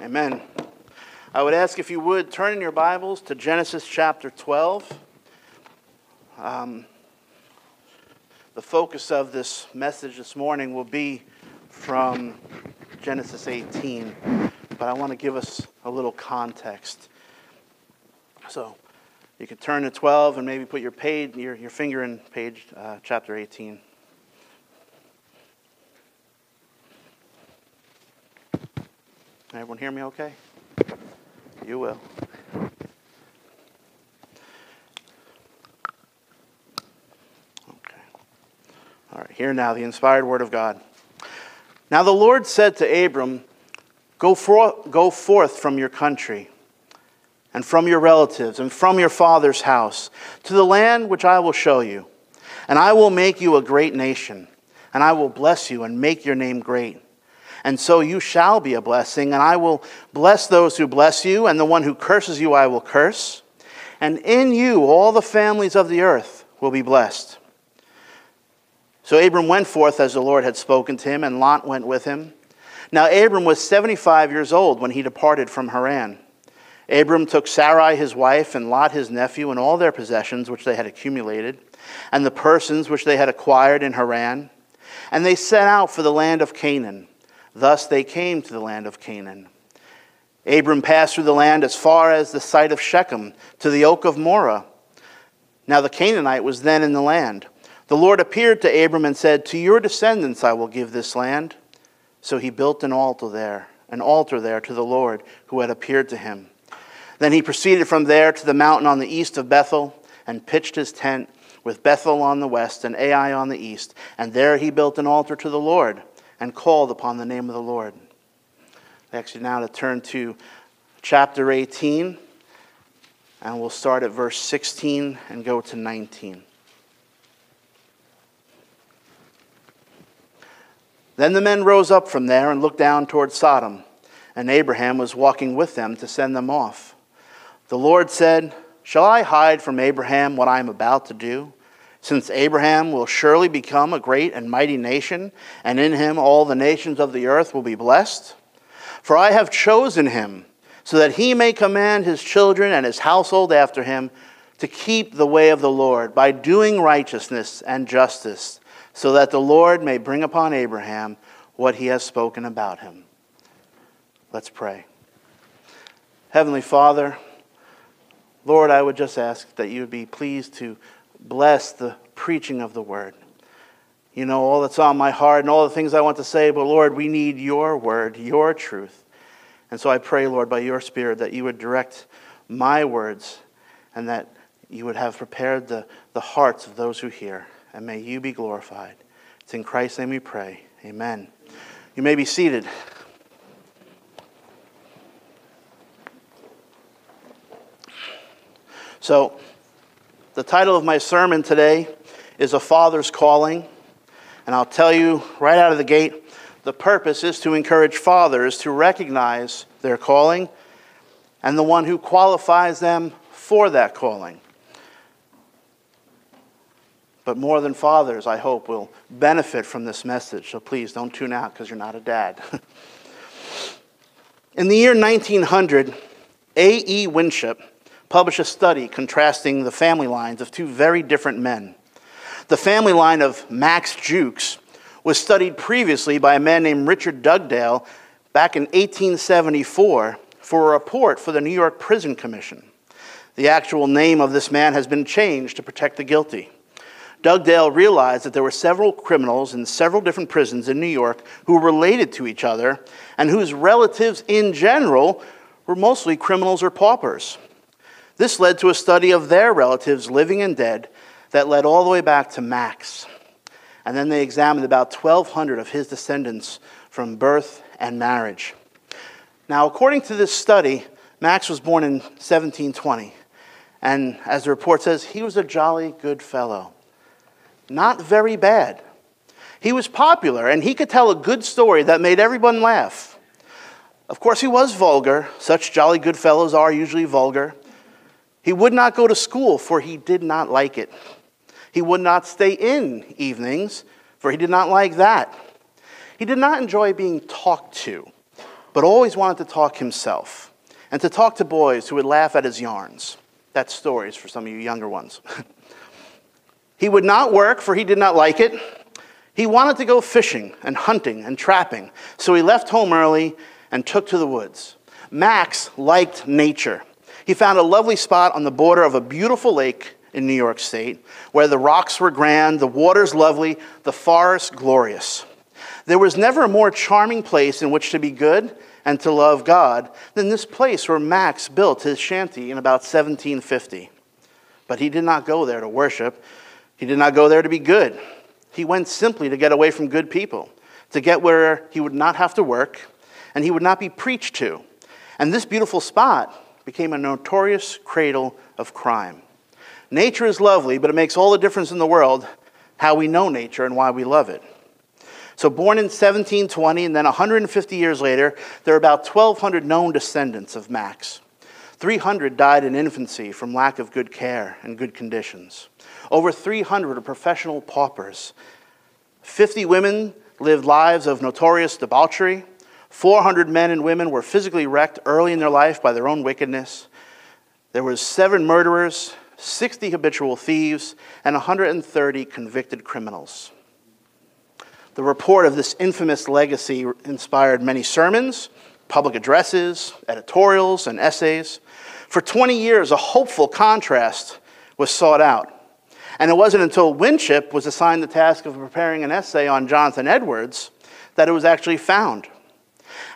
Amen. I would ask if you would turn in your Bibles to Genesis chapter 12. Um, the focus of this message this morning will be from Genesis 18, but I want to give us a little context. So you can turn to 12 and maybe put your, page, your, your finger in page uh, chapter 18. Everyone hear me okay? You will. Okay. All right, here now the inspired word of God. Now the Lord said to Abram, Go, for, go forth from your country and from your relatives and from your father's house to the land which I will show you. And I will make you a great nation, and I will bless you and make your name great and so you shall be a blessing, and I will bless those who bless you, and the one who curses you I will curse. And in you all the families of the earth will be blessed. So Abram went forth as the Lord had spoken to him, and Lot went with him. Now Abram was 75 years old when he departed from Haran. Abram took Sarai his wife, and Lot his nephew, and all their possessions which they had accumulated, and the persons which they had acquired in Haran. And they set out for the land of Canaan. Thus they came to the land of Canaan. Abram passed through the land as far as the site of Shechem to the oak of Moreh. Now the Canaanite was then in the land. The Lord appeared to Abram and said, To your descendants I will give this land. So he built an altar there, an altar there to the Lord who had appeared to him. Then he proceeded from there to the mountain on the east of Bethel and pitched his tent with Bethel on the west and Ai on the east. And there he built an altar to the Lord and called upon the name of the Lord. I Actually, now to turn to chapter 18, and we'll start at verse 16 and go to 19. Then the men rose up from there and looked down toward Sodom, and Abraham was walking with them to send them off. The Lord said, Shall I hide from Abraham what I am about to do? Since Abraham will surely become a great and mighty nation, and in him all the nations of the earth will be blessed. For I have chosen him, so that he may command his children and his household after him to keep the way of the Lord by doing righteousness and justice, so that the Lord may bring upon Abraham what he has spoken about him. Let's pray. Heavenly Father, Lord, I would just ask that you would be pleased to bless the preaching of the word. You know all that's on my heart and all the things I want to say, but Lord, we need your word, your truth. And so I pray, Lord, by your Spirit, that you would direct my words and that you would have prepared the, the hearts of those who hear. And may you be glorified. It's in Christ's name we pray. Amen. You may be seated. So, the title of my sermon today is A Father's Calling. And I'll tell you right out of the gate the purpose is to encourage fathers to recognize their calling and the one who qualifies them for that calling. But more than fathers, I hope, will benefit from this message. So please don't tune out because you're not a dad. In the year 1900, A.E. Winship published a study contrasting the family lines of two very different men. The family line of Max Jukes was studied previously by a man named Richard Dugdale back in 1874 for a report for the New York Prison Commission. The actual name of this man has been changed to protect the guilty. Dugdale realized that there were several criminals in several different prisons in New York who were related to each other and whose relatives in general were mostly criminals or paupers. This led to a study of their relatives, living and dead, that led all the way back to Max. And then they examined about 1,200 of his descendants from birth and marriage. Now, according to this study, Max was born in 1720. And as the report says, he was a jolly good fellow. Not very bad. He was popular, and he could tell a good story that made everyone laugh. Of course, he was vulgar. Such jolly good fellows are usually vulgar. He would not go to school, for he did not like it. He would not stay in evenings, for he did not like that. He did not enjoy being talked to, but always wanted to talk himself and to talk to boys who would laugh at his yarns. That's stories for some of you younger ones. he would not work, for he did not like it. He wanted to go fishing and hunting and trapping, so he left home early and took to the woods. Max liked nature. He found a lovely spot on the border of a beautiful lake in New York State where the rocks were grand, the waters lovely, the forest glorious. There was never a more charming place in which to be good and to love God than this place where Max built his shanty in about 1750. But he did not go there to worship, he did not go there to be good. He went simply to get away from good people, to get where he would not have to work and he would not be preached to. And this beautiful spot became a notorious cradle of crime. Nature is lovely, but it makes all the difference in the world how we know nature and why we love it. So, born in 1720, and then 150 years later, there are about 1,200 known descendants of Max. 300 died in infancy from lack of good care and good conditions. Over 300 are professional paupers. 50 women lived lives of notorious debauchery. 400 men and women were physically wrecked early in their life by their own wickedness. There were seven murderers, 60 habitual thieves, and 130 convicted criminals. The report of this infamous legacy inspired many sermons, public addresses, editorials, and essays. For 20 years, a hopeful contrast was sought out. And it wasn't until Winship was assigned the task of preparing an essay on Jonathan Edwards that it was actually found.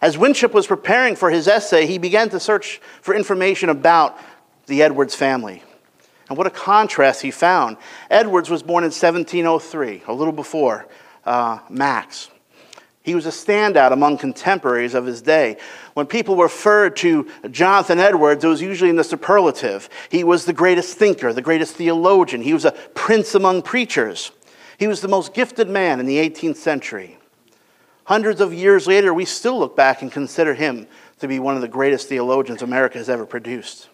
As Winship was preparing for his essay, he began to search for information about the Edwards family. And what a contrast he found. Edwards was born in 1703, a little before uh, Max. He was a standout among contemporaries of his day. When people referred to Jonathan Edwards, it was usually in the superlative. He was the greatest thinker, the greatest theologian. He was a prince among preachers. He was the most gifted man in the 18th century. Hundreds of years later, we still look back and consider him to be one of the greatest theologians America has ever produced.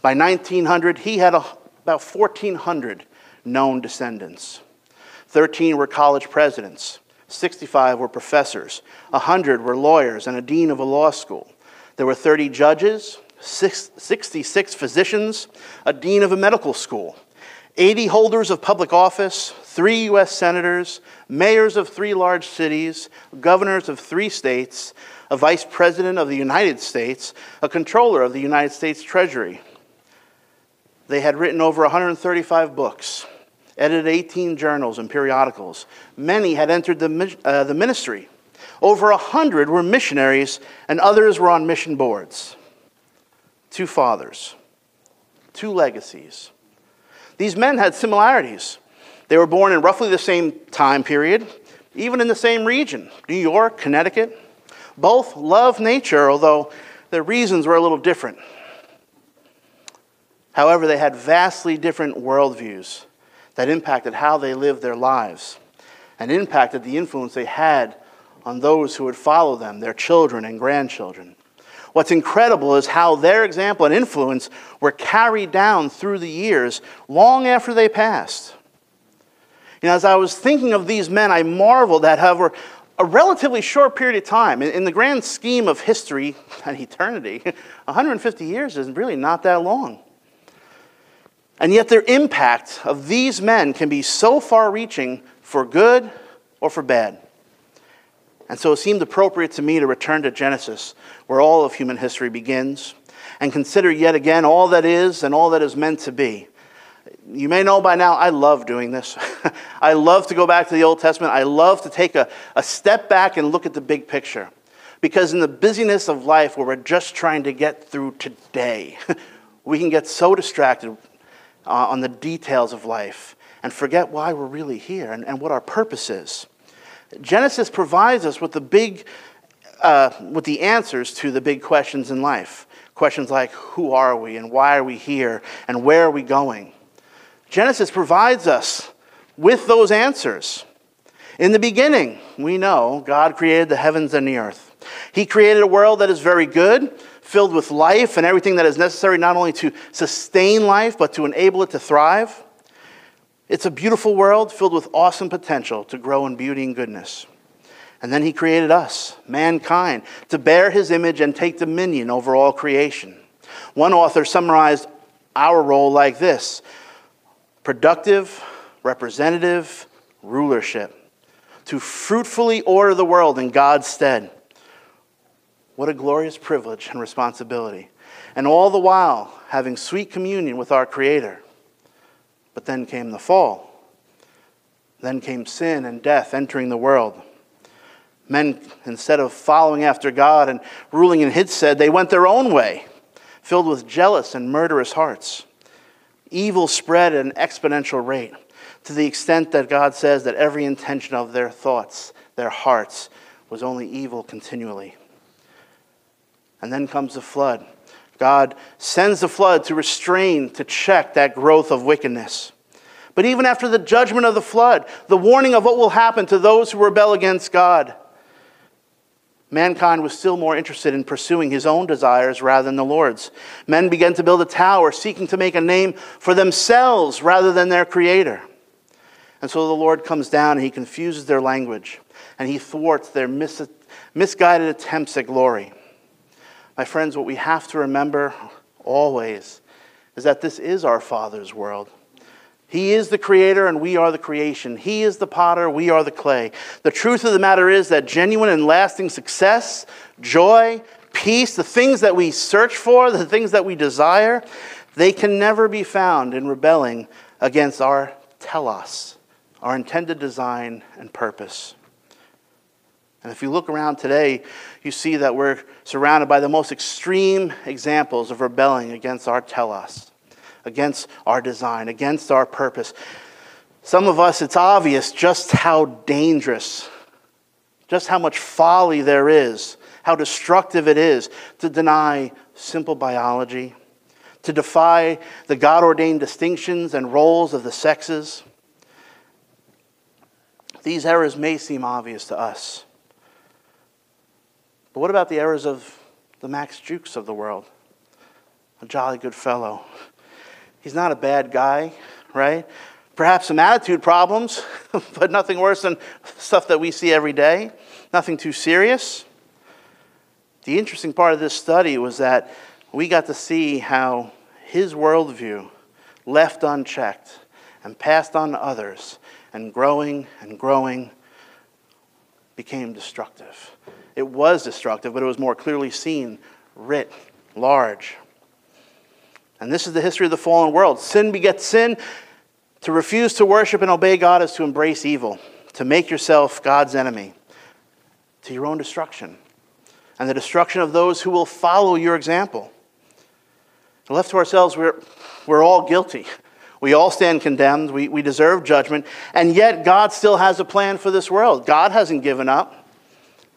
By 1900, he had a, about 1,400 known descendants. 13 were college presidents, 65 were professors, 100 were lawyers, and a dean of a law school. There were 30 judges, 66 physicians, a dean of a medical school, 80 holders of public office, three U.S. senators, mayors of three large cities, governors of three states, a vice president of the United States, a controller of the United States Treasury. They had written over 135 books edited 18 journals and periodicals. Many had entered the, uh, the ministry. Over a hundred were missionaries, and others were on mission boards. Two fathers, two legacies. These men had similarities. They were born in roughly the same time period, even in the same region New York, Connecticut. Both loved nature, although their reasons were a little different. However, they had vastly different worldviews that impacted how they lived their lives and impacted the influence they had on those who would follow them, their children and grandchildren. What's incredible is how their example and influence were carried down through the years long after they passed. Know, as I was thinking of these men, I marveled at however a relatively short period of time, in the grand scheme of history and eternity, 150 years is really not that long. And yet, their impact of these men can be so far reaching for good or for bad. And so it seemed appropriate to me to return to Genesis, where all of human history begins, and consider yet again all that is and all that is meant to be. You may know by now, I love doing this. I love to go back to the Old Testament. I love to take a, a step back and look at the big picture. Because in the busyness of life, where we're just trying to get through today, we can get so distracted uh, on the details of life and forget why we're really here and, and what our purpose is. Genesis provides us with the big, uh, with the answers to the big questions in life. Questions like who are we and why are we here and where are we going? Genesis provides us with those answers. In the beginning, we know God created the heavens and the earth. He created a world that is very good, filled with life and everything that is necessary not only to sustain life, but to enable it to thrive. It's a beautiful world filled with awesome potential to grow in beauty and goodness. And then he created us, mankind, to bear his image and take dominion over all creation. One author summarized our role like this productive, representative rulership, to fruitfully order the world in God's stead. What a glorious privilege and responsibility. And all the while, having sweet communion with our Creator. But then came the fall. Then came sin and death entering the world. Men, instead of following after God and ruling in his stead, they went their own way, filled with jealous and murderous hearts. Evil spread at an exponential rate to the extent that God says that every intention of their thoughts, their hearts, was only evil continually. And then comes the flood. God sends the flood to restrain, to check that growth of wickedness. But even after the judgment of the flood, the warning of what will happen to those who rebel against God, mankind was still more interested in pursuing his own desires rather than the Lord's. Men began to build a tower, seeking to make a name for themselves rather than their Creator. And so the Lord comes down and he confuses their language and he thwarts their mis- misguided attempts at glory. My friends, what we have to remember always is that this is our Father's world. He is the creator and we are the creation. He is the potter, we are the clay. The truth of the matter is that genuine and lasting success, joy, peace, the things that we search for, the things that we desire, they can never be found in rebelling against our telos, our intended design and purpose. And if you look around today, you see that we're surrounded by the most extreme examples of rebelling against our telos, against our design, against our purpose. Some of us, it's obvious just how dangerous, just how much folly there is, how destructive it is to deny simple biology, to defy the God ordained distinctions and roles of the sexes. These errors may seem obvious to us. But what about the errors of the Max Jukes of the world? A jolly good fellow. He's not a bad guy, right? Perhaps some attitude problems, but nothing worse than stuff that we see every day. Nothing too serious. The interesting part of this study was that we got to see how his worldview, left unchecked and passed on to others, and growing and growing, became destructive. It was destructive, but it was more clearly seen, writ, large. And this is the history of the fallen world. Sin begets sin. To refuse to worship and obey God is to embrace evil, to make yourself God's enemy, to your own destruction, and the destruction of those who will follow your example. Left to ourselves, we're, we're all guilty. We all stand condemned. We, we deserve judgment. And yet, God still has a plan for this world. God hasn't given up.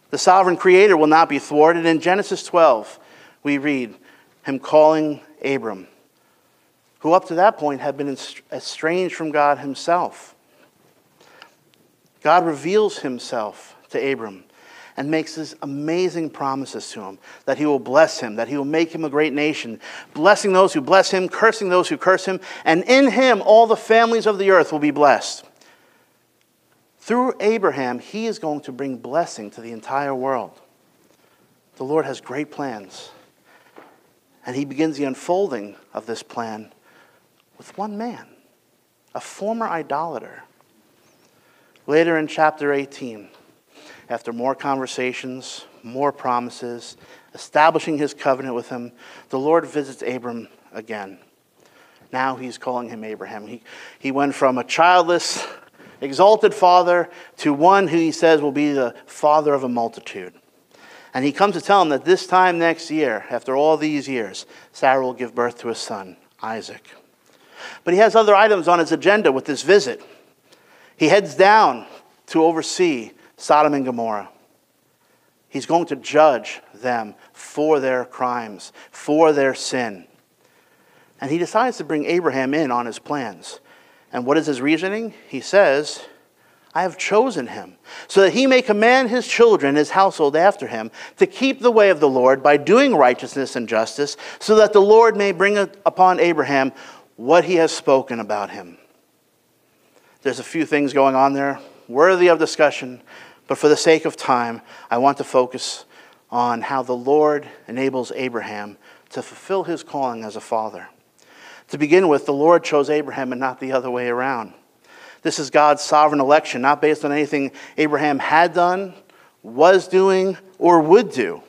The sovereign creator will not be thwarted. In Genesis 12, we read him calling Abram, who up to that point had been estranged from God himself. God reveals himself to Abram and makes his amazing promises to him that he will bless him, that he will make him a great nation, blessing those who bless him, cursing those who curse him, and in him all the families of the earth will be blessed. Through Abraham, he is going to bring blessing to the entire world. The Lord has great plans. And he begins the unfolding of this plan with one man, a former idolater. Later in chapter 18, after more conversations, more promises, establishing his covenant with him, the Lord visits Abram again. Now he's calling him Abraham. He, he went from a childless, exalted father to one who he says will be the father of a multitude. And he comes to tell him that this time next year, after all these years, Sarah will give birth to a son, Isaac. But he has other items on his agenda with this visit. He heads down to oversee Sodom and Gomorrah. He's going to judge them for their crimes, for their sin. And he decides to bring Abraham in on his plans. And what is his reasoning? He says, I have chosen him, so that he may command his children, his household after him, to keep the way of the Lord by doing righteousness and justice, so that the Lord may bring upon Abraham what he has spoken about him. There's a few things going on there, worthy of discussion, But for the sake of time, I want to focus on how the Lord enables Abraham to fulfill his calling as a father. To begin with, the Lord chose Abraham and not the other way around. This is God's sovereign election, not based on anything Abraham had done, was doing, or would do.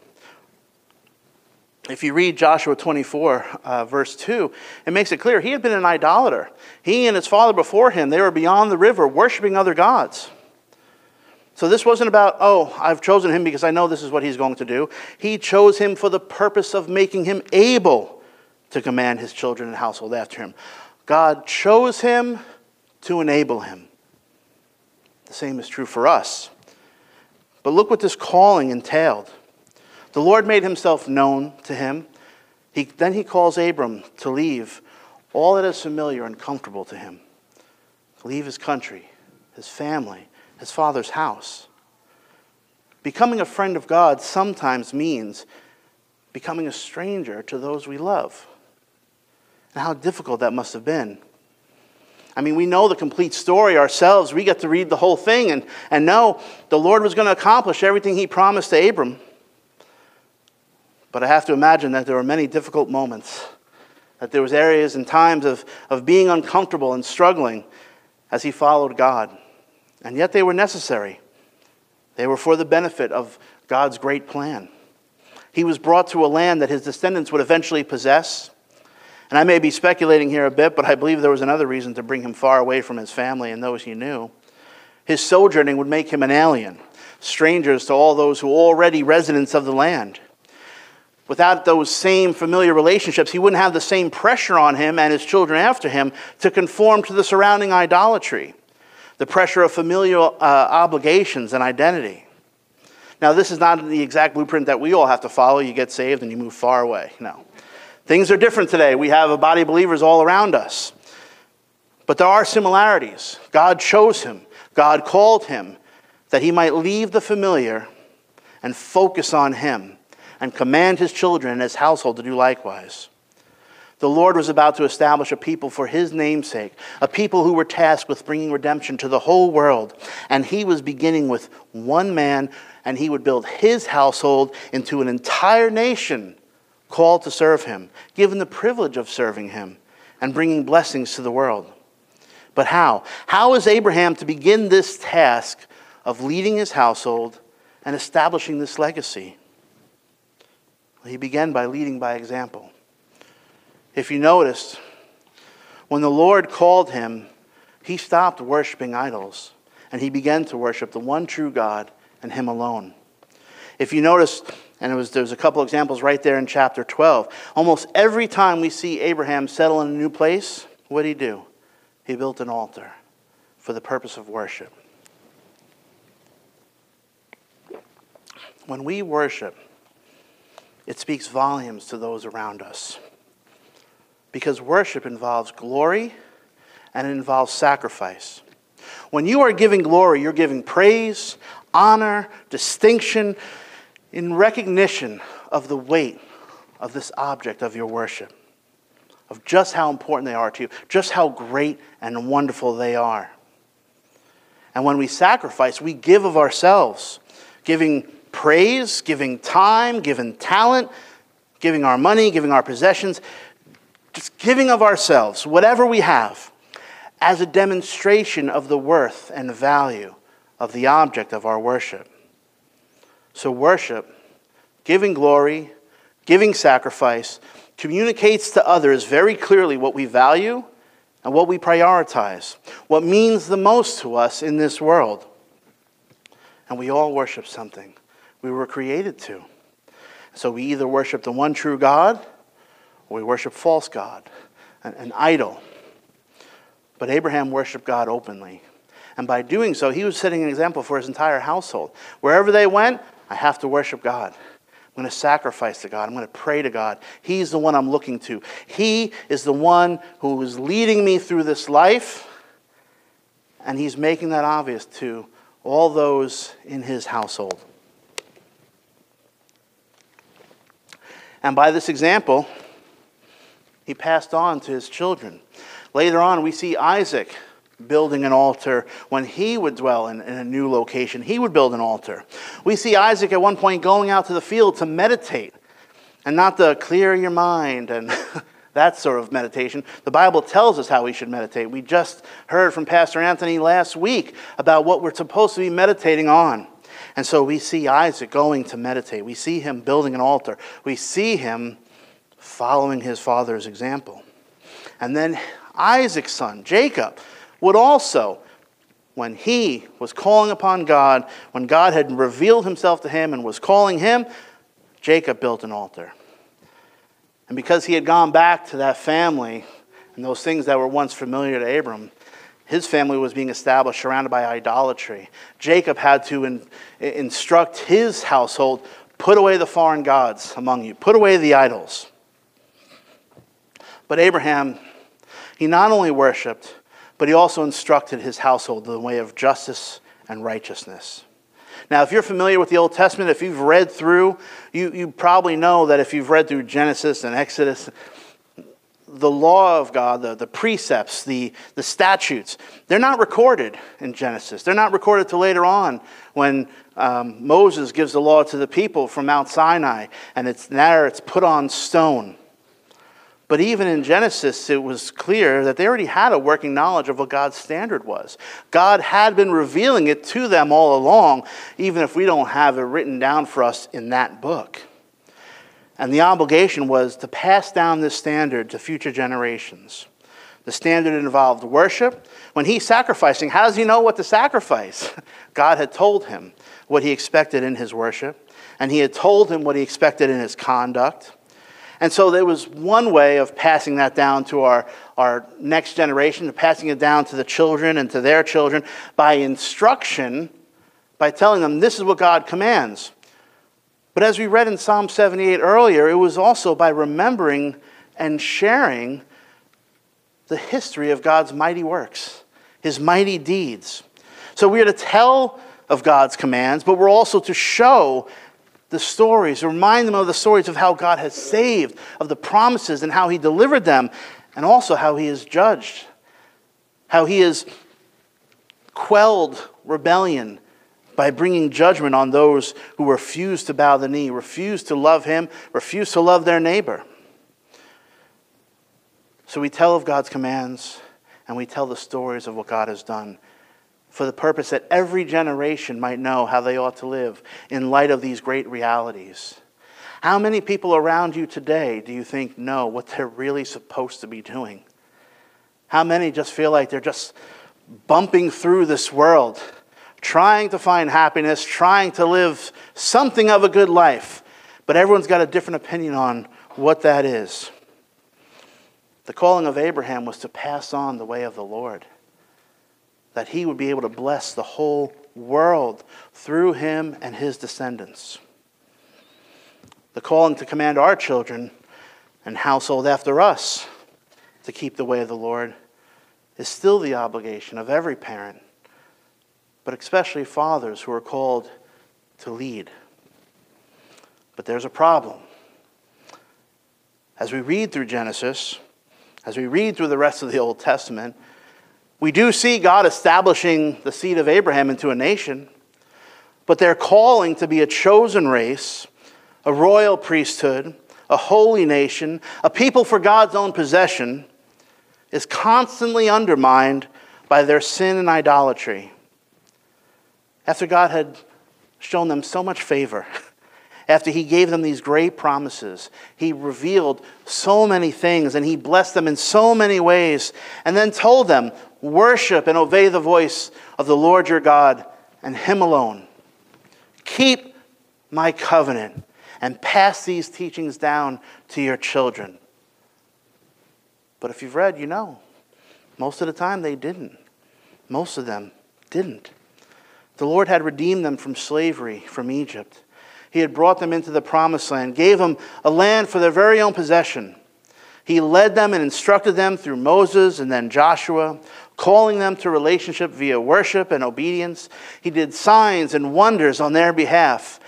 If you read Joshua 24, uh, verse 2, it makes it clear he had been an idolater. He and his father before him, they were beyond the river worshiping other gods. So this wasn't about, oh, I've chosen him because I know this is what he's going to do. He chose him for the purpose of making him able to command his children and household after him. God chose him to enable him. The same is true for us. But look what this calling entailed. The Lord made himself known to him. He, then he calls Abram to leave all that is familiar and comfortable to him, leave his country, his family, his father's house. Becoming a friend of God sometimes means becoming a stranger to those we love. And how difficult that must have been. I mean, we know the complete story ourselves. We get to read the whole thing and, and know the Lord was going to accomplish everything he promised to Abram. But I have to imagine that there were many difficult moments, that there was areas and times of, of being uncomfortable and struggling as he followed God. And yet they were necessary. They were for the benefit of God's great plan. He was brought to a land that his descendants would eventually possess. And I may be speculating here a bit, but I believe there was another reason to bring him far away from his family and those he knew. His sojourning would make him an alien, strangers to all those who were already residents of the land. Without those same familiar relationships, he wouldn't have the same pressure on him and his children after him to conform to the surrounding idolatry the pressure of familial uh, obligations and identity. Now, this is not the exact blueprint that we all have to follow. You get saved and you move far away. No. Things are different today. We have a body of believers all around us. But there are similarities. God chose him, God called him that he might leave the familiar and focus on him and command his children and his household to do likewise. The Lord was about to establish a people for his namesake, a people who were tasked with bringing redemption to the whole world. And he was beginning with one man, and he would build his household into an entire nation called to serve him, given the privilege of serving him and bringing blessings to the world. But how? How is Abraham to begin this task of leading his household and establishing this legacy? He began by leading by example. If you notice, when the Lord called him, he stopped worshiping idols and he began to worship the one true God and him alone. If you notice, and it was, there's a couple examples right there in chapter 12, almost every time we see Abraham settle in a new place, what did he do? He built an altar for the purpose of worship. When we worship, it speaks volumes to those around us because worship involves glory and it involves sacrifice. When you are giving glory, you're giving praise, honor, distinction in recognition of the weight of this object of your worship, of just how important they are to you, just how great and wonderful they are. And when we sacrifice, we give of ourselves, giving praise, giving time, giving talent, giving our money, giving our possessions, just giving of ourselves, whatever we have, as a demonstration of the worth and value of the object of our worship. So, worship, giving glory, giving sacrifice, communicates to others very clearly what we value and what we prioritize, what means the most to us in this world. And we all worship something we were created to. So we either worship the one true God or we worship false God, an, an idol. But Abraham worshiped God openly. And by doing so, he was setting an example for his entire household. Wherever they went, I have to worship God. I'm going to sacrifice to God. I'm going to pray to God. He's the one I'm looking to. He is the one who is leading me through this life. And he's making that obvious to all those in his household. And by this example, he passed on to his children. Later on, we see Isaac building an altar. When he would dwell in, in, a new location, he would build an altar. We see Isaac at one point going out to the field to meditate and not to clear your mind and that sort of meditation. The Bible tells us how we should meditate. We just heard from Pastor Anthony last week about what we're supposed to be meditating on. And so we see Isaac going to meditate. We see him building an altar. We see him following his father's example. And then Isaac's son, Jacob, would also, when he was calling upon God, when God had revealed himself to him and was calling him, Jacob built an altar. And because he had gone back to that family and those things that were once familiar to Abram, his family was being established surrounded by idolatry. Jacob had to in, instruct his household put away the foreign gods among you, put away the idols. But Abraham, he not only worshiped, but he also instructed his household in the way of justice and righteousness. Now, if you're familiar with the Old Testament, if you've read through, you, you probably know that if you've read through Genesis and Exodus, the law of God, the, the precepts, the, the statutes, they're not recorded in Genesis. They're not recorded till later on when um, Moses gives the law to the people from Mount Sinai, and it's there, it's put on stone. But even in Genesis, it was clear that they already had a working knowledge of what God's standard was. God had been revealing it to them all along, even if we don't have it written down for us in that book. And the obligation was to pass down this standard to future generations. The standard involved worship. When he's sacrificing, how does he know what to sacrifice? God had told him what he expected in his worship, and he had told him what he expected in his conduct. And so there was one way of passing that down to our, our next generation, passing it down to the children and to their children by instruction, by telling them this is what God commands. But as we read in Psalm 78 earlier, it was also by remembering and sharing the history of God's mighty works, his mighty deeds. So we are to tell of God's commands, but we're also to show the stories, remind them of the stories of how God has saved, of the promises and how He delivered them, and also how He has judged, how He has quelled rebellion by bringing judgment on those who refuse to bow the knee, refuse to love Him, refuse to love their neighbor. So we tell of God's commands and we tell the stories of what God has done for the purpose that every generation might know how they ought to live in light of these great realities. How many people around you today do you think know what they're really supposed to be doing? How many just feel like they're just bumping through this world, trying to find happiness, trying to live something of a good life, but everyone's got a different opinion on what that is? The calling of Abraham was to pass on the way of the Lord that he would be able to bless the whole world through him and his descendants. The calling to command our children and household after us to keep the way of the Lord is still the obligation of every parent, but especially fathers who are called to lead. But there's a problem. As we read through Genesis, as we read through the rest of the Old Testament, we do see God establishing the seed of Abraham into a nation, but their calling to be a chosen race, a royal priesthood, a holy nation, a people for God's own possession, is constantly undermined by their sin and idolatry. After God had shown them so much favor, after he gave them these great promises, he revealed so many things and he blessed them in so many ways, and then told them, Worship and obey the voice of the Lord your God and him alone. Keep my covenant and pass these teachings down to your children. But if you've read, you know, most of the time they didn't. Most of them didn't. The Lord had redeemed them from slavery from Egypt. He had brought them into the promised land, gave them a land for their very own possession. He led them and instructed them through Moses and then Joshua, calling them to relationship via worship and obedience. He did signs and wonders on their behalf.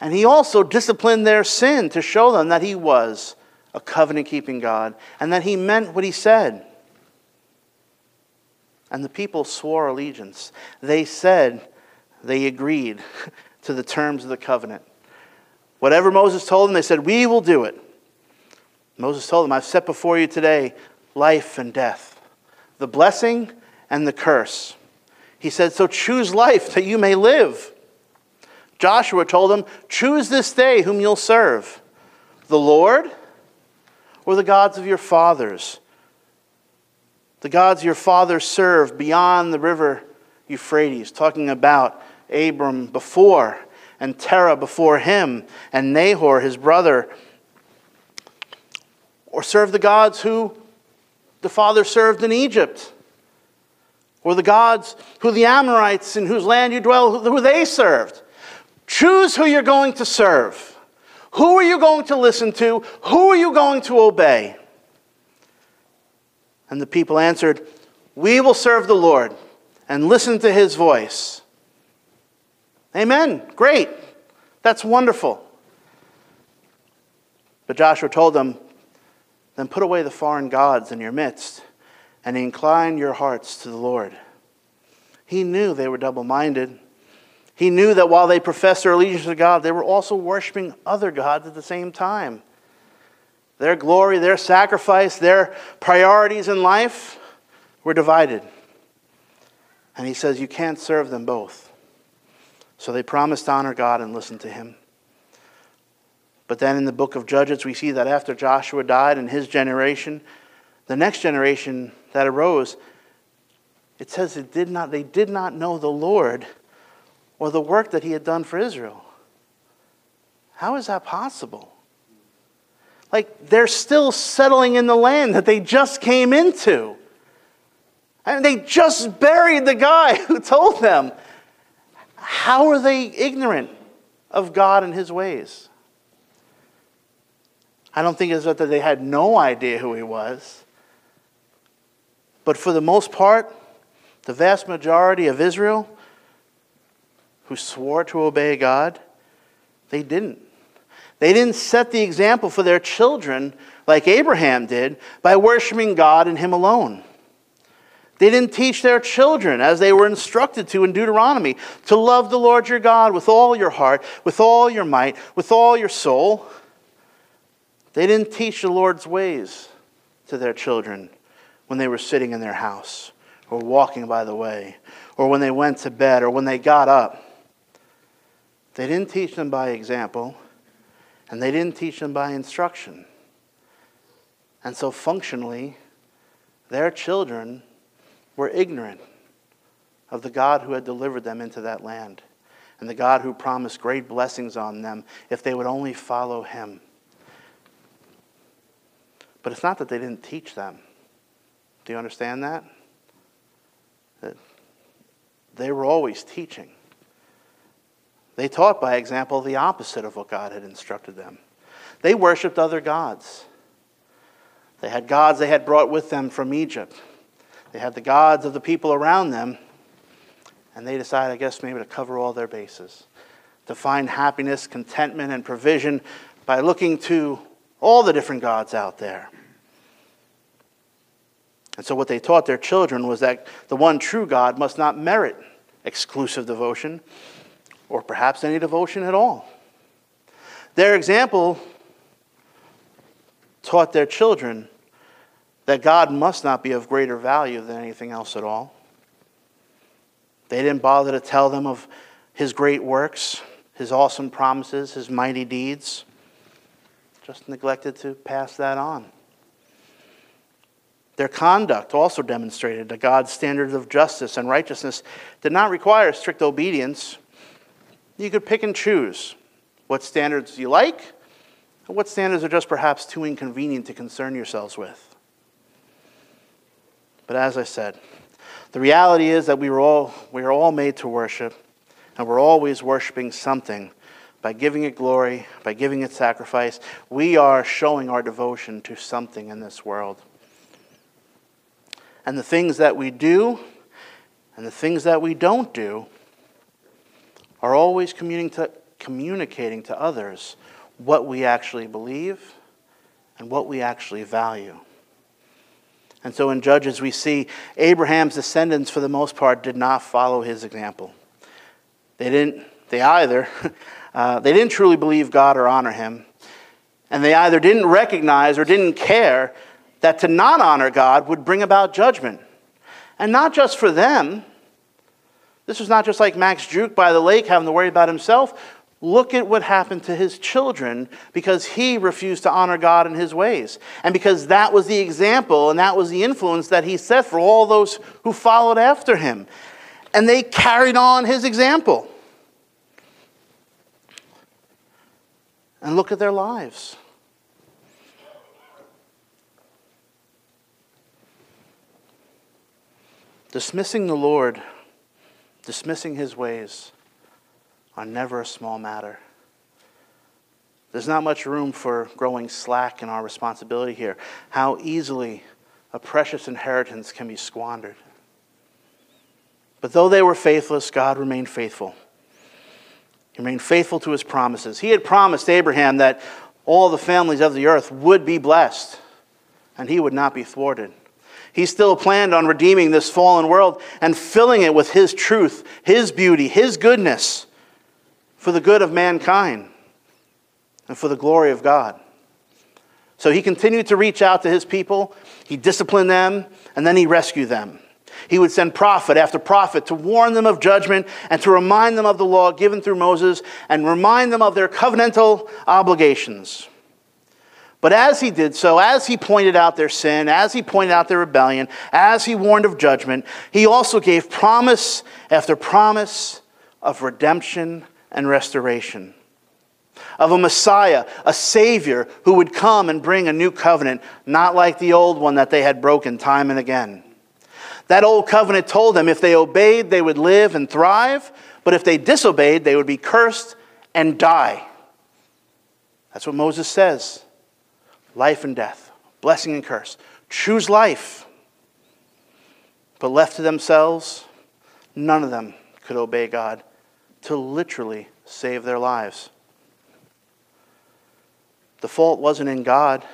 And he also disciplined their sin to show them that he was a covenant keeping God and that he meant what he said. And the people swore allegiance. They said they agreed to the terms of the covenant. Whatever Moses told them, they said, We will do it. Moses told them, I've set before you today life and death, the blessing and the curse. He said, So choose life that you may live. Joshua told them, Choose this day whom you'll serve the Lord or the gods of your fathers. The gods your fathers served beyond the river Euphrates, talking about Abram before and Terah before him and Nahor his brother. Or serve the gods who the father served in Egypt. Or the gods who the Amorites in whose land you dwell, who they served. Choose who you're going to serve. Who are you going to listen to? Who are you going to obey? And the people answered, We will serve the Lord and listen to his voice. Amen. Great. That's wonderful. But Joshua told them, Then put away the foreign gods in your midst and incline your hearts to the Lord. He knew they were double minded. He knew that while they professed their allegiance to God, they were also worshiping other gods at the same time. Their glory, their sacrifice, their priorities in life were divided. And he says, You can't serve them both. So they promised to honor God and listen to him. But then in the book of Judges, we see that after Joshua died and his generation, the next generation that arose, it says it did not, they did not know the Lord or the work that he had done for Israel. How is that possible? Like they're still settling in the land that they just came into. And they just buried the guy who told them. How are they ignorant of God and his ways? I don't think it's that they had no idea who he was. But for the most part, the vast majority of Israel who swore to obey God, they didn't. They didn't set the example for their children like Abraham did by worshiping God and Him alone. They didn't teach their children, as they were instructed to in Deuteronomy, to love the Lord your God with all your heart, with all your might, with all your soul. They didn't teach the Lord's ways to their children when they were sitting in their house or walking by the way or when they went to bed or when they got up. They didn't teach them by example, and they didn't teach them by instruction. And so, functionally, their children were ignorant of the God who had delivered them into that land and the God who promised great blessings on them if they would only follow Him. But it's not that they didn't teach them. Do you understand that? That they were always teaching. They taught by example the opposite of what God had instructed them. They worshiped other gods. They had gods they had brought with them from Egypt. They had the gods of the people around them. And they decided, I guess, maybe to cover all their bases, to find happiness, contentment, and provision by looking to all the different gods out there. And so, what they taught their children was that the one true God must not merit exclusive devotion, or perhaps any devotion at all. Their example taught their children that God must not be of greater value than anything else at all. They didn't bother to tell them of his great works, his awesome promises, his mighty deeds. Just neglected to pass that on. Their conduct also demonstrated that God's standards of justice and righteousness did not require strict obedience you could pick and choose what standards you like and what standards are just perhaps too inconvenient to concern yourselves with. But as I said, the reality is that we, were all, we are all made to worship, and we're always worshiping something. By giving it glory, by giving it sacrifice, we are showing our devotion to something in this world. And the things that we do and the things that we don't do are always communicating to others what we actually believe and what we actually value. And so in Judges, we see Abraham's descendants, for the most part, did not follow his example. They didn't, they either, uh, they didn't truly believe God or honor him, and they either didn't recognize or didn't care that to not honor God would bring about judgment. And not just for them. This was not just like Max Juke by the lake having to worry about himself. Look at what happened to his children because he refused to honor God in his ways. And because that was the example and that was the influence that he set for all those who followed after him. And they carried on his example. And look at their lives. Dismissing the Lord, dismissing his ways are never a small matter. There's not much room for growing slack in our responsibility here. How easily a precious inheritance can be squandered. But though they were faithless, God remained faithful. He remained faithful to his promises. He had promised Abraham that all the families of the earth would be blessed, and he would not be thwarted. He still planned on redeeming this fallen world and filling it with his truth, his beauty, his goodness for the good of mankind and for the glory of God. So he continued to reach out to his people, he disciplined them, and then he rescued them. He would send prophet after prophet to warn them of judgment and to remind them of the law given through Moses and remind them of their covenantal obligations. But as he did so, as he pointed out their sin, as he pointed out their rebellion, as he warned of judgment, he also gave promise after promise of redemption and restoration, of a Messiah, a Savior who would come and bring a new covenant, not like the old one that they had broken time and again. That old covenant told them if they obeyed, they would live and thrive, but if they disobeyed, they would be cursed and die. That's what Moses says life and death, blessing and curse. Choose life. But left to themselves, none of them could obey God to literally save their lives. The fault wasn't in God.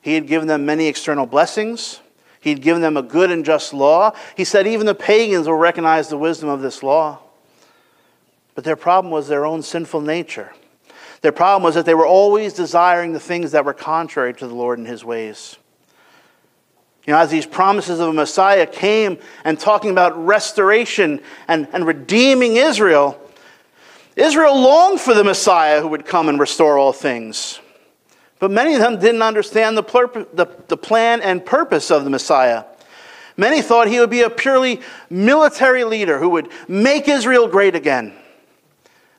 He had given them many external blessings. He had given them a good and just law. He said even the pagans will recognize the wisdom of this law. But their problem was their own sinful nature. Their problem was that they were always desiring the things that were contrary to the Lord and his ways. You know, as these promises of a Messiah came and talking about restoration and, and redeeming Israel, Israel longed for the Messiah who would come and restore all things. But many of them didn't understand the, the, the plan and purpose of the Messiah. Many thought he would be a purely military leader who would make Israel great again.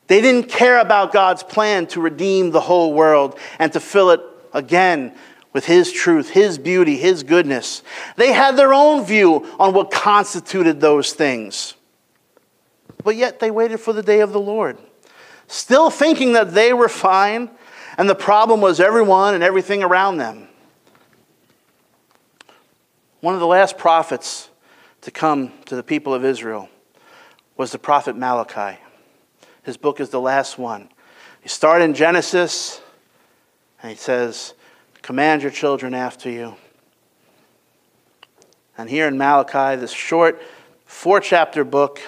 They didn't care about God's plan to redeem the whole world and to fill it again with His truth, His beauty, His goodness. They had their own view on what constituted those things. But yet they waited for the day of the Lord, still thinking that they were fine and the problem was everyone and everything around them. One of the last prophets to come to the people of Israel was the prophet Malachi. His book is the last one. He started in Genesis and he says, Command your children after you. And here in Malachi, this short four chapter book,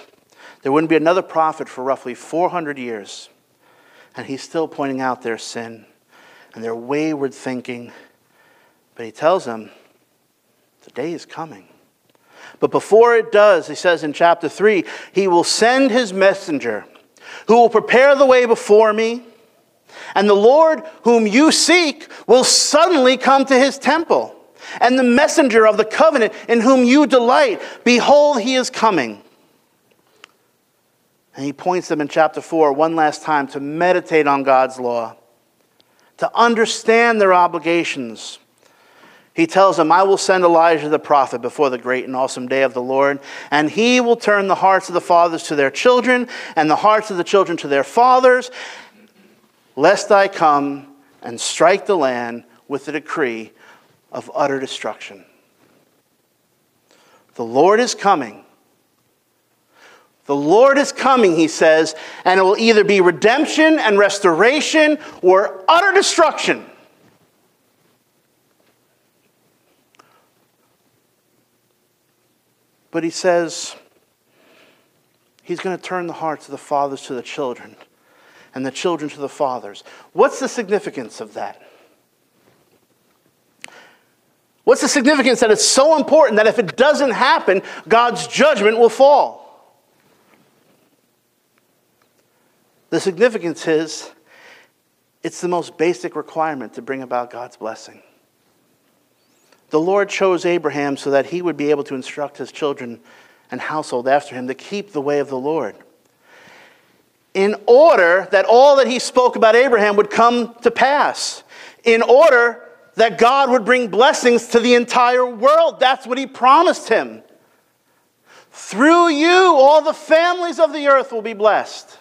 there wouldn't be another prophet for roughly 400 years. And he's still pointing out their sin and their wayward thinking. But he tells them, the day is coming. But before it does, he says in chapter 3, he will send his messenger who will prepare the way before me. And the Lord whom you seek will suddenly come to his temple. And the messenger of the covenant in whom you delight, behold, he is coming. And he points them in chapter 4 one last time to meditate on God's law, to understand their obligations. He tells them, I will send Elijah the prophet before the great and awesome day of the Lord, and he will turn the hearts of the fathers to their children, and the hearts of the children to their fathers, lest I come and strike the land with a decree of utter destruction. The Lord is coming. The Lord is coming, he says, and it will either be redemption and restoration or utter destruction. But he says he's going to turn the hearts of the fathers to the children and the children to the fathers. What's the significance of that? What's the significance that it's so important that if it doesn't happen, God's judgment will fall? The significance is it's the most basic requirement to bring about God's blessing. The Lord chose Abraham so that he would be able to instruct his children and household after him to keep the way of the Lord. In order that all that he spoke about Abraham would come to pass. In order that God would bring blessings to the entire world. That's what he promised him. Through you, all the families of the earth will be blessed.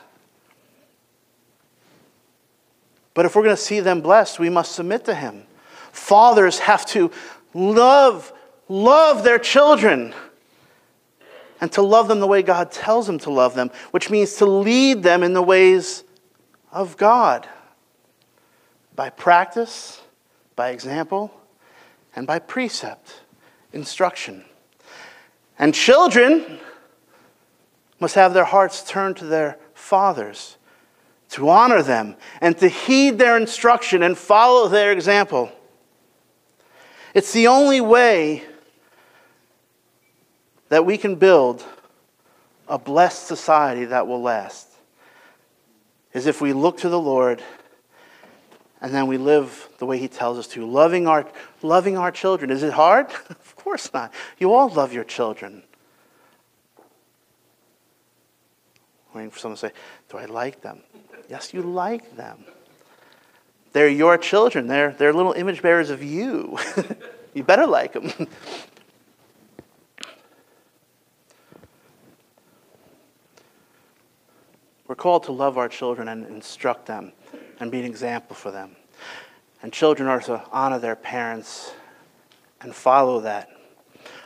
But if we're going to see them blessed, we must submit to him. Fathers have to love, love their children and to love them the way God tells them to love them, which means to lead them in the ways of God by practice, by example, and by precept, instruction. And children must have their hearts turned to their fathers, to honor them, and to heed their instruction and follow their example. It's the only way that we can build a blessed society that will last is if we look to the Lord and then we live the way he tells us to. Loving our loving our children. Is it hard? Of course not. You all love your children. Waiting for someone to say do i like them? Yes you like them. They're your children. They're, they're little image bearers of you. You better like them we're called to love our children and instruct them and be an example for them. And children are to honor their parents and follow that.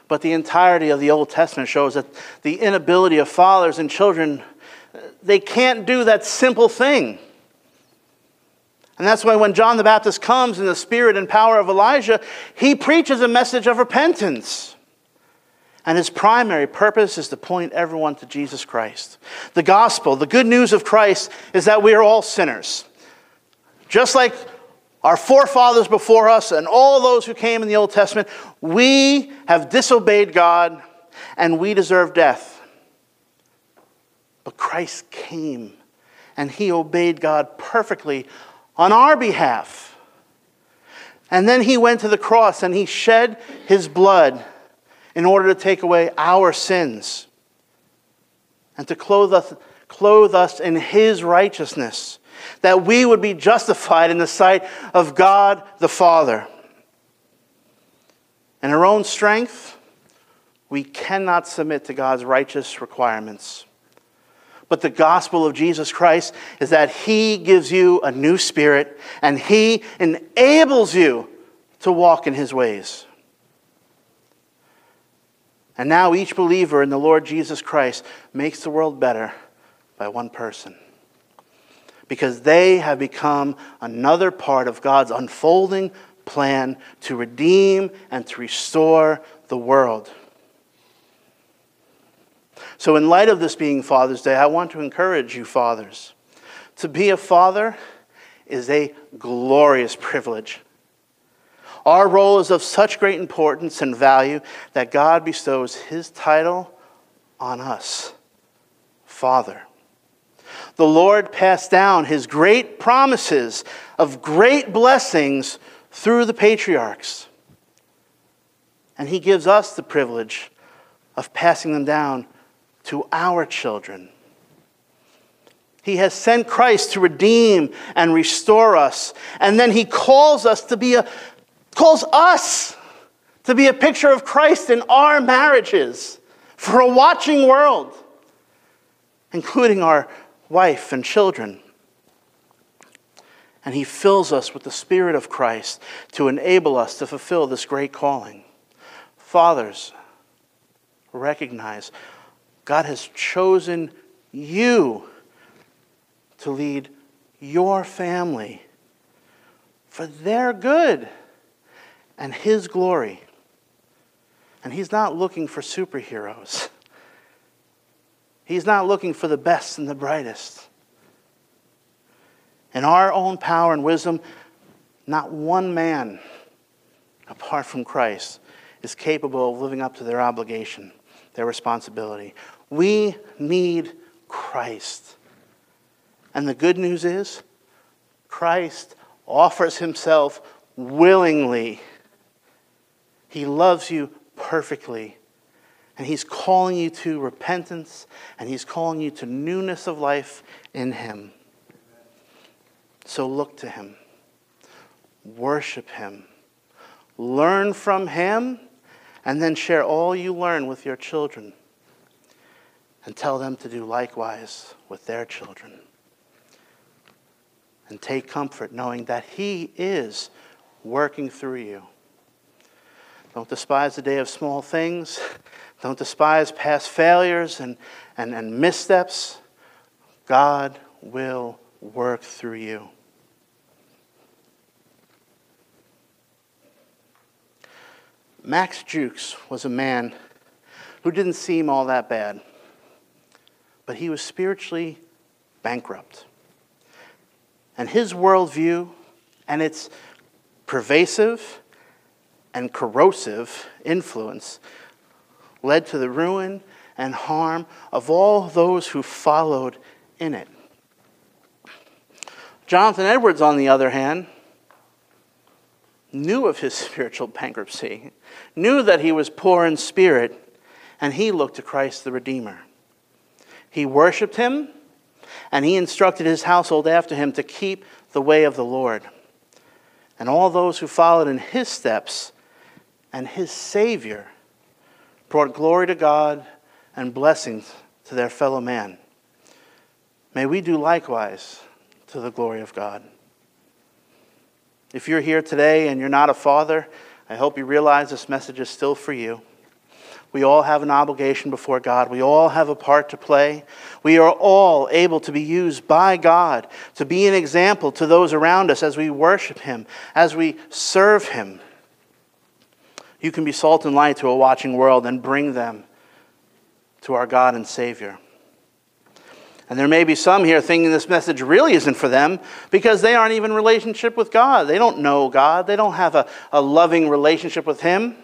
But the entirety of the Old Testament shows that the inability of fathers and children, they can't do that simple thing. And that's why when John the Baptist comes in the spirit and power of Elijah, he preaches a message of repentance. And his primary purpose is to point everyone to Jesus Christ. The gospel, the good news of Christ, is that we are all sinners. Just like our forefathers before us and all those who came in the Old Testament, we have disobeyed God and we deserve death. But Christ came and he obeyed God perfectly on our behalf. And then he went to the cross and he shed his blood in order to take away our sins and to clothe us, clothe us in his righteousness that we would be justified in the sight of God the Father. In our own strength, we cannot submit to God's righteous requirements. But the gospel of Jesus Christ is that He gives you a new spirit and He enables you to walk in His ways. And now each believer in the Lord Jesus Christ makes the world better by one person because they have become another part of God's unfolding plan to redeem and to restore the world. So, in light of this being Father's Day, I want to encourage you, fathers. To be a father is a glorious privilege. Our role is of such great importance and value that God bestows his title on us Father the Lord passed down his great promises of great blessings through the patriarchs. And he gives us the privilege of passing them down to our children. He has sent Christ to redeem and restore us. And then he calls us to be a calls us to be a picture of Christ in our marriages for a watching world, including our wife, and children. And He fills us with the Spirit of Christ to enable us to fulfill this great calling. Fathers, recognize God has chosen you to lead your family for their good and His glory. And He's not looking for superheroes. He's not looking for the best and the brightest. In our own power and wisdom, not one man, apart from Christ, is capable of living up to their obligation, their responsibility. We need Christ. And the good news is, Christ offers himself willingly. He loves you perfectly. And he's calling you to repentance and he's calling you to newness of life in him. So look to him, worship him, learn from him, and then share all you learn with your children and tell them to do likewise with their children. And take comfort knowing that he is working through you. Don't despise the day of small things. Don't despise past failures and, and, and missteps. God will work through you. Max Jukes was a man who didn't seem all that bad, but he was spiritually bankrupt. And his worldview and its pervasive and corrosive influence led to the ruin and harm of all those who followed in it. Jonathan Edwards, on the other hand, knew of his spiritual bankruptcy, knew that he was poor in spirit, and he looked to Christ the Redeemer. He worshiped him, and he instructed his household after him to keep the way of the Lord. And all those who followed in his steps and his Savior brought glory to God and blessings to their fellow man. May we do likewise to the glory of God. If you're here today and you're not a father, I hope you realize this message is still for you. We all have an obligation before God. We all have a part to play. We are all able to be used by God to be an example to those around us as we worship Him, as we serve Him. You can be salt and light to a watching world and bring them to our God and Savior. And there may be some here thinking this message really isn't for them because they aren't even in relationship with God. They don't know God. They don't have a, a loving relationship with Him.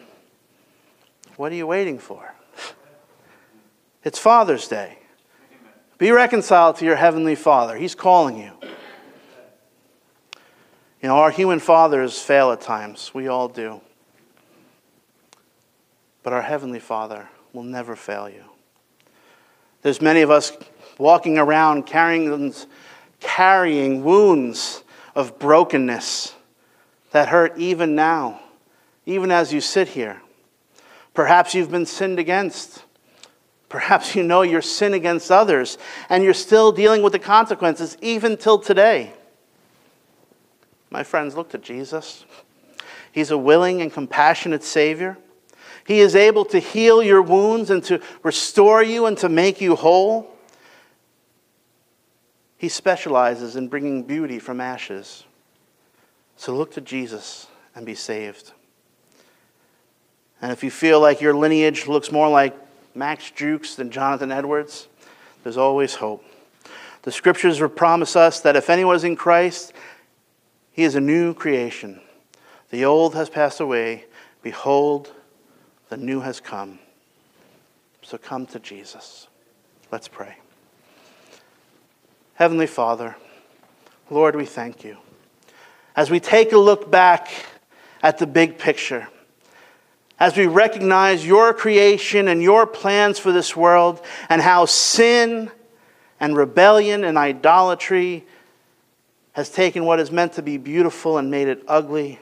What are you waiting for? It's Father's Day. Be reconciled to your Heavenly Father. He's calling you. You know, our human fathers fail at times. We all do. But our Heavenly Father will never fail you. There's many of us walking around carrying, carrying wounds of brokenness that hurt even now, even as you sit here. Perhaps you've been sinned against. Perhaps you know your sin against others, and you're still dealing with the consequences even till today. My friends, look to Jesus. He's a willing and compassionate Savior. He is able to heal your wounds and to restore you and to make you whole. He specializes in bringing beauty from ashes. So look to Jesus and be saved. And if you feel like your lineage looks more like Max Jukes than Jonathan Edwards, there's always hope. The scriptures promise us that if anyone is in Christ, he is a new creation. The old has passed away. Behold, the new has come. So come to Jesus. Let's pray. Heavenly Father, Lord, we thank you. As we take a look back at the big picture, as we recognize your creation and your plans for this world, and how sin and rebellion and idolatry has taken what is meant to be beautiful and made it ugly.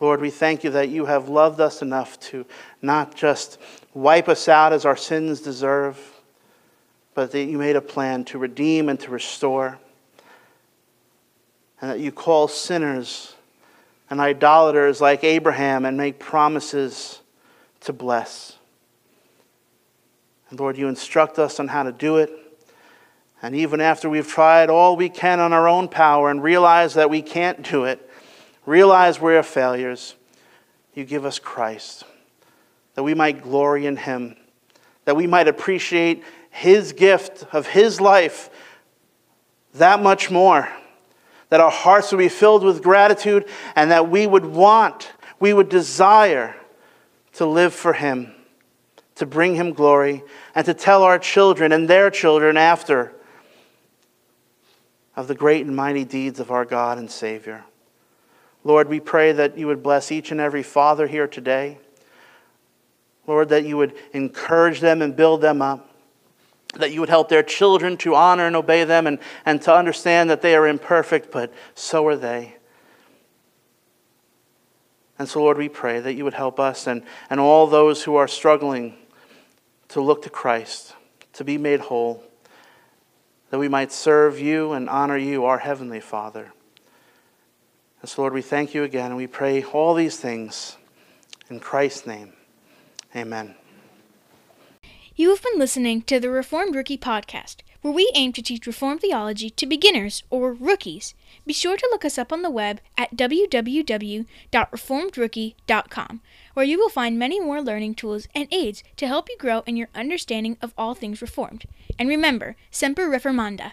Lord, we thank you that you have loved us enough to not just wipe us out as our sins deserve but that you made a plan to redeem and to restore, and that you call sinners and idolaters like Abraham and make promises to bless. And Lord, you instruct us on how to do it. And even after we've tried all we can on our own power and realize that we can't do it, realize we're failures, you give us Christ, that we might glory in him, that we might appreciate his gift of his life that much more, that our hearts would be filled with gratitude, and that we would want, we would desire to live for him, to bring him glory, and to tell our children and their children after of the great and mighty deeds of our God and Savior. Lord, we pray that you would bless each and every father here today. Lord, that you would encourage them and build them up. That you would help their children to honor and obey them and, and to understand that they are imperfect, but so are they. And so, Lord, we pray that you would help us and, and all those who are struggling to look to Christ, to be made whole, that we might serve you and honor you, our Heavenly Father. And so, Lord, we thank you again and we pray all these things in Christ's name. Amen. You have been listening to the Reformed Rookie Podcast, where we aim to teach Reformed theology to beginners or rookies. Be sure to look us up on the web at www.reformedrookie.com, where you will find many more learning tools and aids to help you grow in your understanding of all things Reformed. And remember, Semper Reformanda.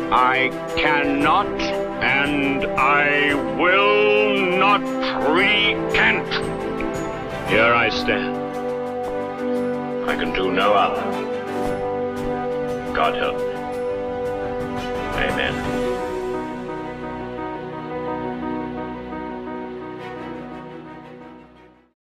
I cannot and I will not recant. Here I stand. I can do no other. God help me. Amen.